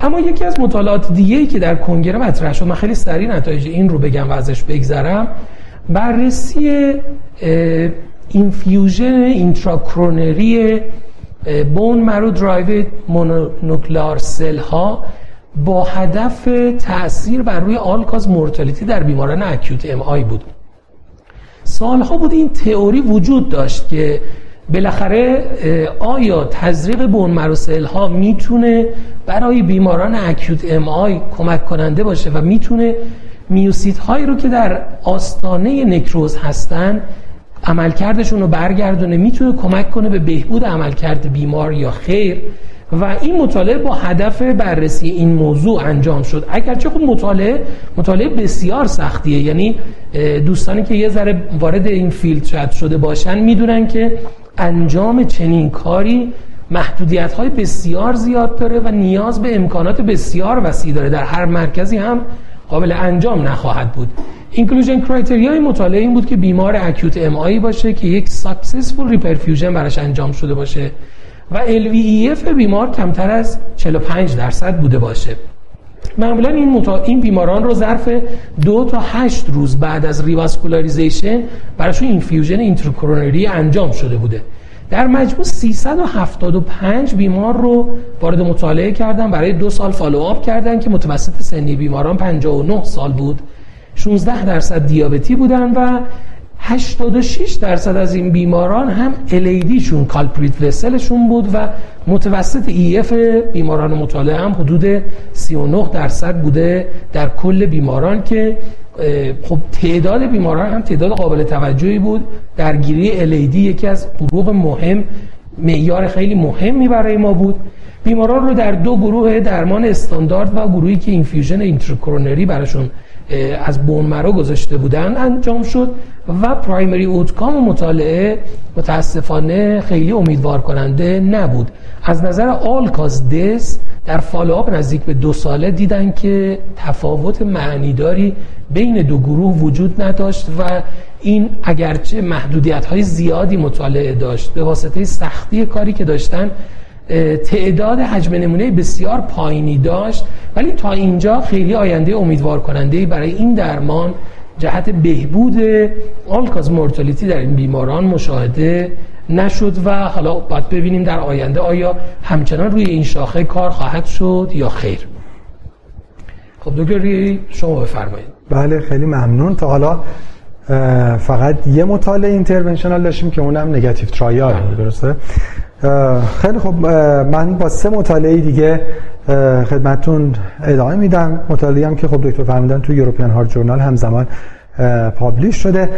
اما یکی از مطالعات دیگه ای که در کنگره مطرح شد من خیلی سریع نتایج این رو بگم و ازش بگذرم بررسی infusion intracoronary bone marrow derived mononuclear cell ها با هدف تاثیر بر روی all-cause mortality در بیماران acute MI بود. سالها بود این تئوری وجود داشت که بالاخره آیا تزریق bone marrow cell ها می‌تونه برای بیماران acute MI کمک کننده باشه و می‌تونه میوسیت هایی رو که در آستانه نکروز هستن عملکردشون رو برگردونه می‌تونه کمک کنه به بهبود عملکرد بیمار یا خیر؟ و این مطالعه با هدف بررسی این موضوع انجام شد. اگرچه خب مطالعه مطالعه بسیار سختیه. یعنی دوستانی که یه ذره وارد این field شد شده باشن می‌دونن که انجام چنین کاری محدودیت های بسیار زیاد داره و نیاز به امکانات بسیار وسیع داره. در هر مرکزی هم قابل انجام نخواهد بود. inclusion criteria ی مطالعه این بود که بیمار acute MI باشه که یک successful reperfusion براش انجام شده باشه و LVEF بیمار کمتر از 45 درصد بوده باشه. معمولا این, متا... این بیماران رو ظرف دو تا هشت روز بعد از revascularization براشون infusion intracoronary انجام شده بوده. در مجموع 375 بیمار رو وارد مطالعه کردن. برای دو سال follow-up کردن که متوسط سنی بیماران 59 سال بود. 16 درصد دیابتی بودن و 86 درصد از این بیماران هم LAD شون culprit vessel شون بود و متوسط EF بیماران مطالعه هم حدود 39 درصد بوده در کل بیماران که خب تعداد بیماران هم تعداد قابل توجهی بود. درگیری LAD یکی از گروه مهم معیار خیلی مهمی برای ما بود. بیماران رو در دو گروه درمان استاندارد و گروهی که infusion intracoronary براشون از bone marrow گذاشته بودن انجام شد و primary outcome مطالعه متاسفانه خیلی امیدوار کننده نبود. از نظر all-cause death در follow-up نزدیک به دو ساله دیدن که تفاوت معنیداری بین دو گروه وجود نداشت و این اگرچه محدودیت های زیادی مطالعه داشت به واسطه سختی کاری که داشتن تعداد حجم نمونه بسیار پایینی داشت. ولی تا اینجا خیلی آینده امیدوار کننده برای این درمان جهت بهبود آلکاز مورتالیتی در این بیماران مشاهده نشد و حالا باید ببینیم در آینده آیا همچنان روی این شاخه کار خواهد شد یا خیر. خب دکتر شما بفرمایید. بله خیلی ممنون. تا حالا فقط یه مطالعه اینترونشنال داشتیم که اونم نگاتیو ترایال درسته؟ خیلی خب من با سه مطالعه دیگه خدمتون ادامه میدم. مطالعه هم که خب دکتر فرمودن تو یوروپیان هارت جورنال همزمان پابلیش شده.